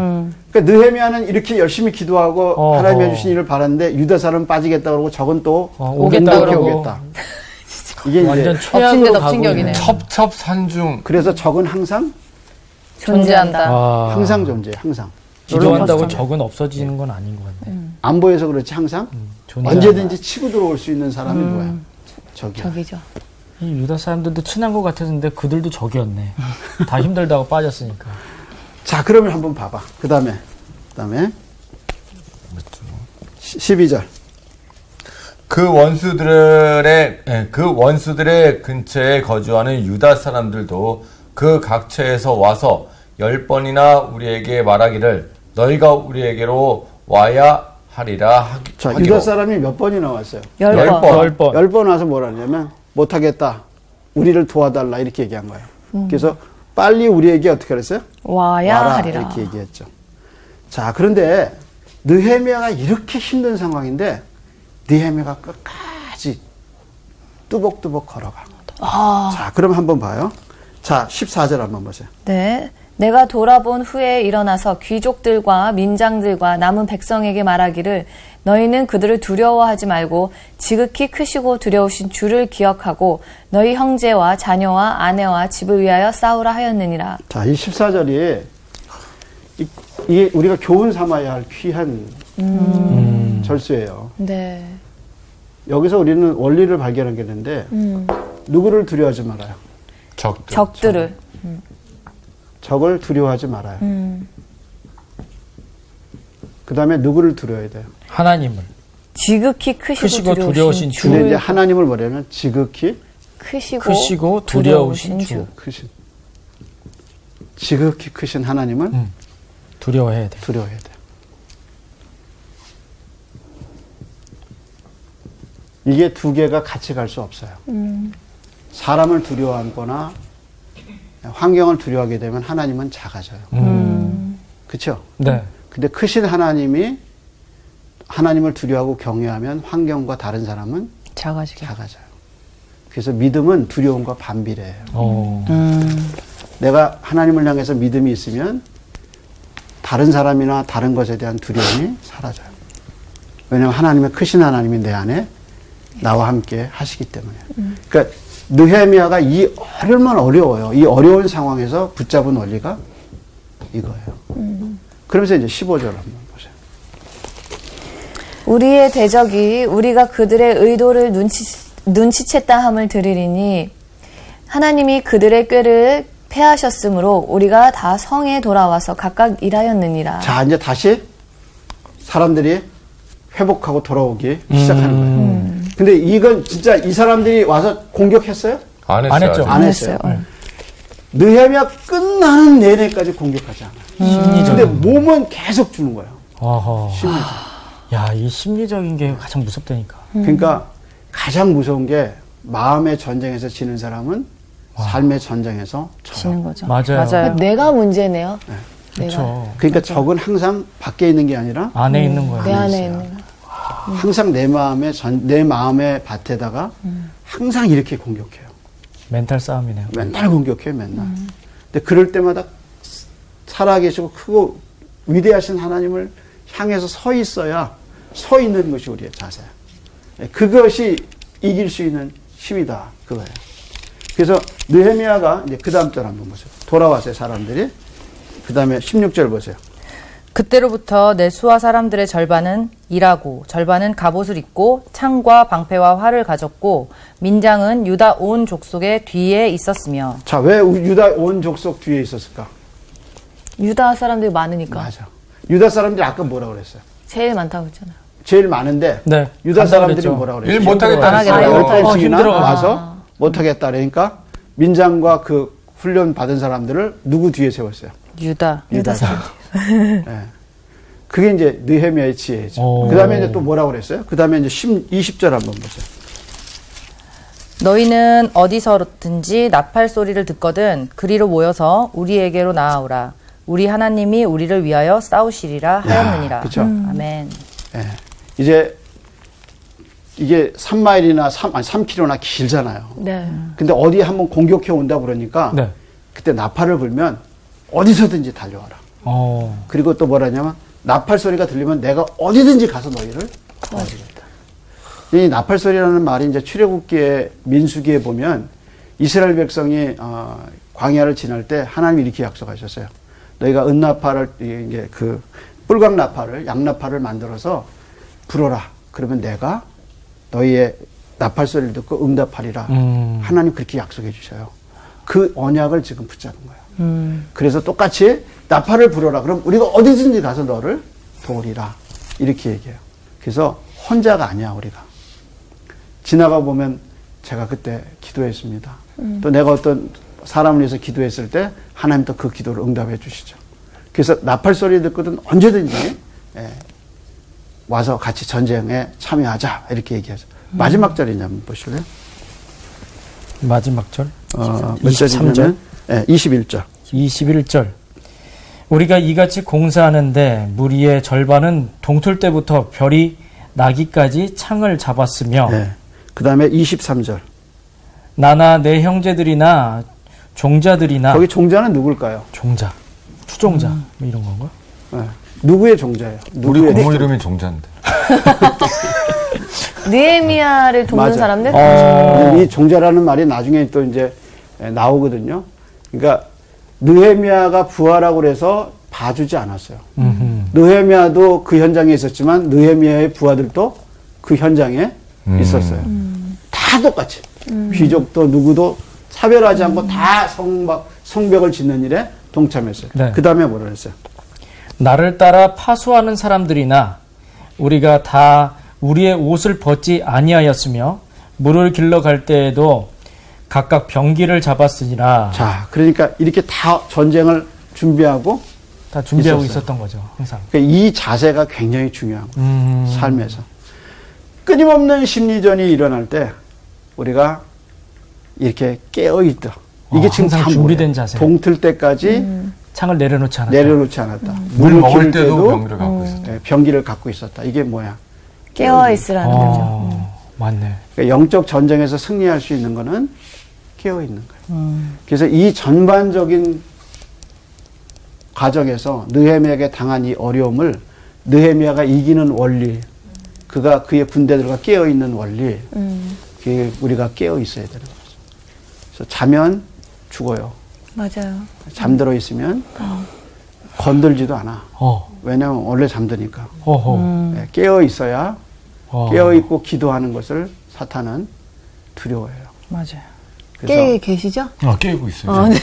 그러니까 느헤미야는 이렇게 열심히 기도하고 어허. 하나님 해주신 일을 바랐는데 유다 사람은 빠지겠다 그러고 적은 또 어, 오겠다 그러고. 오겠다. 이게 완전 최악으로 덮친 가고 격이네. 있는. 첩첩산중 그래서 적은 항상 존재한다. 아, 항상 존재해 항상 기도한다고 적은 없어지는 건 아닌 것 같네. 안 보여서 그렇지 항상 존재한다. 언제든지 치고 들어올 수 있는 사람이 누구야? 적이야. 저기죠. 이 유다 사람들도 친한 것 같았는데 그들도 적이었네. 다 힘들다고 빠졌으니까. 자 그러면 한번 봐봐. 그 다음에 그 다음에 12절. 그 원수들의 예, 그 원수들의 근처에 거주하는 유다 사람들도 그 각처에서 와서 열 번이나 우리에게 말하기를 너희가 우리에게로 와야 하리라 하기, 자 하기로. 유다 사람이 몇 번이나 왔어요? 열열 번. 번. 열 번. 열 번 와서 뭐라 하냐면 못하겠다. 우리를 도와달라 이렇게 얘기한 거예요. 그래서 빨리 우리에게 어떻게 그랬어요? 와야 와라 하리라. 이렇게 얘기했죠. 자 그런데 느헤미야가 이렇게 힘든 상황인데 느헤미야가 끝까지 뚜벅뚜벅 걸어가. 아. 자 그럼 한번 봐요. 자 14절 한번 보세요. 네. 내가 돌아본 후에 일어나서 귀족들과 민장들과 남은 백성에게 말하기를 너희는 그들을 두려워하지 말고 지극히 크시고 두려우신 주를 기억하고 너희 형제와 자녀와 아내와 집을 위하여 싸우라 하였느니라. 자, 이 14절이 이, 게 우리가 교훈 삼아야 할 귀한 절수예요. 네. 여기서 우리는 원리를 발견하게 되는데 누구를 두려워하지 말아요. 적들. 적들을. 적을 두려워하지 말아요. 음. 그 다음에 누구를 두려워해야 돼요. 하나님을. 지극히 크시고, 크시고 두려우신, 두려우신 주. 주. 근데 이제 하나님을 뭐냐면 지극히 크시고, 크시고 두려우신 주. 크신 지극히 크신 하나님을 음. 두려워해야 돼. 두려워해야 돼요. 이게 두 개가 같이 갈 수 없어요. 사람을 두려워하거나 환경을 두려워하게 되면 하나님은 작아져요. 그렇죠? 네. 근데 크신 하나님이 하나님을 두려워하고 경외하면 환경과 다른 사람은 작아지게. 작아져요. 그래서 믿음은 두려움과 반비례해요. 어. 내가 하나님을 향해서 믿음이 있으면 다른 사람이나 다른 것에 대한 두려움이 사라져요. 왜냐하면 하나님의 크신 하나님이 내 안에 나와 함께 하시기 때문에. 그러니까 느헤미야가 이 얼마나 어려워요. 이 어려운 상황에서 붙잡은 원리가 이거예요. 그러면서 이제 15절 한번 보세요. 우리의 대적이 우리가 그들의 의도를 눈치, 눈치챘다 함을 들으리니 하나님이 그들의 꾀를 패하셨으므로 우리가 다 성에 돌아와서 각각 일하였느니라. 자, 이제 다시 사람들이 회복하고 돌아오기 시작하는 거예요. 근데 이건 진짜 이 사람들이 와서 공격했어요? 안 했어요. 안 했죠. 아직. 안 했어요. 느헤미야 끝나는 내내까지 공격하지 않아요. 심리적. 근데 몸은 계속 주는 거예요. 어허. 심리적. 야, 이 심리적인 게 가장 무섭다니까. 그러니까 가장 무서운 게 마음의 전쟁에서 지는 사람은 삶의 전쟁에서. 지는 거죠. 맞아요. 맞아요. 내가 문제네요. 내가. 그렇죠. 그러니까 적은 항상 밖에 있는 게 아니라 안에 있는 거야. 내 안에 있어요. 있는 거. 항상 내 마음의 전, 내 마음의 밭에다가 항상 이렇게 공격해요. 멘탈 싸움이네요. 맨날 공격해요, 맨날. 근데 그럴 때마다 살아계시고 크고 위대하신 하나님을 향해서 서 있어야 서 있는 것이 우리의 자세야. 예, 그것이 이길 수 있는 힘이다. 그거예요. 그래서 느헤미야가 이제 그 다음 절 한번 보세요. 돌아왔어요, 사람들이. 그 다음에 16절 보세요. 그때로부터 내 수하 사람들의 절반은 일하고 절반은 갑옷을 입고 창과 방패와 활을 가졌고 민장은 유다 온 족속의 뒤에 있었으며 자, 왜 우- 유다 온 족속 뒤에 있었을까? 유다 사람들이 많으니까. 맞아. 유다 사람들이 아까 뭐라 그랬어요? 제일 많다고 했잖아요. 제일 많은데 네, 유다 사람들이 그랬죠. 뭐라 그랬어요? 일 못하겠다 안 하겠다. 그랬어요. 아, 열 번씩이나 어, 힘들어가지고. 와서 못하겠다 그러니까 민장과 그 훈련 받은 사람들을 누구 뒤에 세웠어요? 유다 유다 사람. 예. 그게 이제 느헤미야의 지혜죠. 오. 그 다음에 이제 또 뭐라고 그랬어요? 그 다음에 이제 10, 20절 한번 보세요. 너희는 어디서든지 나팔 소리를 듣거든 그리로 모여서 우리에게로 나아오라 우리 하나님이 우리를 위하여 싸우시리라 하였느니라 그쵸. 아멘 예. 이제 이게 3마일이나 3, 아니 3km나 길잖아요. 네. 근데 어디 한번 공격해 온다 그러니까 네. 그때 나팔을 불면 어디서든지 달려와라. 어. 그리고 또 뭐라냐면 나팔 소리가 들리면 내가 어디든지 가서 너희를 도와주겠다. 이 나팔 소리라는 말이 이제 출애굽기에 민수기에 보면 이스라엘 백성이 어, 광야를 지날 때 하나님이 이렇게 약속하셨어요. 너희가 은나팔을 이게 그 뿔광 나팔을 양나팔을 만들어서 불어라. 그러면 내가 너희의 나팔 소리를 듣고 응답하리라. 음. 하나님 그렇게 약속해 주셔요. 그 언약을 지금 붙잡은 거예요. 그래서 똑같이 나팔을 불어라. 그럼 우리가 어디든지 가서 너를 도우리라. 이렇게 얘기해요. 그래서 혼자가 아니야, 우리가. 지나가 보면 제가 그때 기도했습니다. 또 내가 어떤 사람을 위해서 기도했을 때 하나님도 그 기도를 응답해 주시죠. 그래서 나팔 소리 듣거든 언제든지 예, 와서 같이 전쟁에 참여하자 이렇게 얘기하죠. 마지막 절이냐 한번 보실래요? 마지막 절. 어, 몇 23절. 절이냐면 예, 21절. 21절. 우리가 이같이 공사하는데 무리의 절반은 동틀 때부터 별이 나기까지 창을 잡았으며 예. 그 다음에 23절. 나나 내 형제들이나 종자들이나 거기 종자는 누굴까요? 종자, 추종자 뭐 이런 건가? 예. 누구의 종자예요? 우리 누구의 고모 이름이 종자인데. 느헤미야를 돕는 맞아. 사람들? 어. 이 종자라는 말이 나중에 또 이제 나오거든요. 그러니까 느헤미야가 부하라고 그래서 봐주지 않았어요. 음흠. 느헤미야도 그 현장에 있었지만 느헤미야의 부하들도 그 현장에 음. 있었어요. 다 똑같이 귀족도 누구도 차별하지 않고 다 성막 성벽을 짓는 일에 동참했어요. 네. 그 다음에 뭐라 그랬어요? 나를 따라 파수하는 사람들이나 우리가 다 우리의 옷을 벗지 아니하였으며 물을 길러 갈 때에도 각각 병기를 잡았으니라 자, 그러니까 이렇게 다 전쟁을 준비하고 다 준비하고 있었어요. 있었던 거죠 항상. 그러니까 이 자세가 굉장히 중요한 거예요. 음. 삶에서. 끊임없는 심리전이 일어날 때 우리가 이렇게 깨어 있다. 이게 어, 지금 다 준비된? 자세. 동틀 때까지 창을 내려놓지 않았다. 내려놓지 않았다. 물 물을 먹을 기를 때도 병기를 갖고 있었다. 예, 병기를 갖고 있었다. 이게 뭐야? 깨어 있으라는 거죠. 어, 맞네. 그러니까 영적 전쟁에서 승리할 수 있는 거는 깨어 있는 거예요. 그래서 이 전반적인 과정에서 느헤미야에게 당한 이 어려움을 느헤미야가 이기는 원리, 그가 그의 군대들과 깨어 있는 원리, 음, 그게 우리가 깨어 있어야 되는 거죠. 그래서 자면 죽어요. 맞아요. 잠들어 있으면 건들지도 않아. 어, 왜냐하면 원래 잠드니까. 어허. 예, 깨어 있어야 어. 깨어 있고 기도하는 것을 사탄은 두려워해요. 맞아요. 깨 계시죠? 아, 깨고 있어요. 어, 네.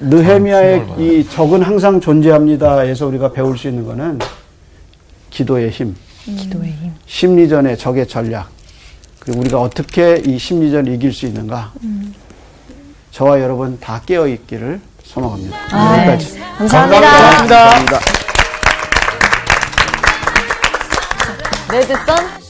느헤미야의 이 적은 항상 존재합니다에서 우리가 배울 수 있는 거는 기도의 힘, 기도의 힘. 심리전의 적의 전략, 그리고 우리가 어떻게 이 심리전을 이길 수 있는가. 저와 여러분 다 깨어 있기를 소망합니다. 여기까지. 감사합니다. 감사합니다. 레드썬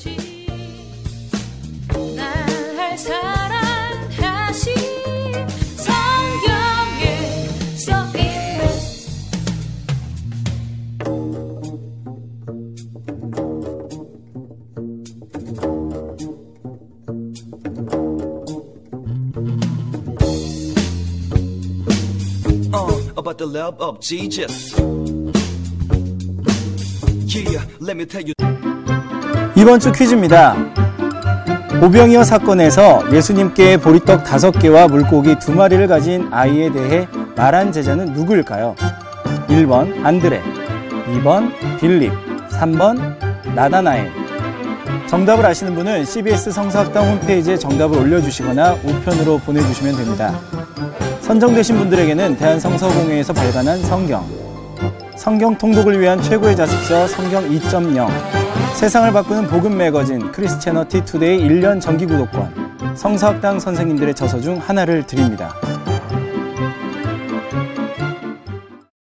the love of Jesus. Yeah, let me tell you. 이번 주 퀴즈입니다. 오병이어 사건에서 예수님께 보리떡 다섯 개와 물고기 두 마리를 가진 아이에 대해 말한 제자는 누구일까요? 1번 안드레, 2번 빌립, 3번 나다나엘. 정답을 아시는 분은 CBS 성서학당 홈페이지에 정답을 올려주시거나 우편으로 보내주시면 됩니다. 선정되신 분들에게는 대한성서공회에서 발간한 성경, 성경 통독을 위한 최고의 자습서 성경 2.0, 세상을 바꾸는 복음 매거진 Christianity Today 1년 정기 구독권, 성서학당 선생님들의 저서 중 하나를 드립니다.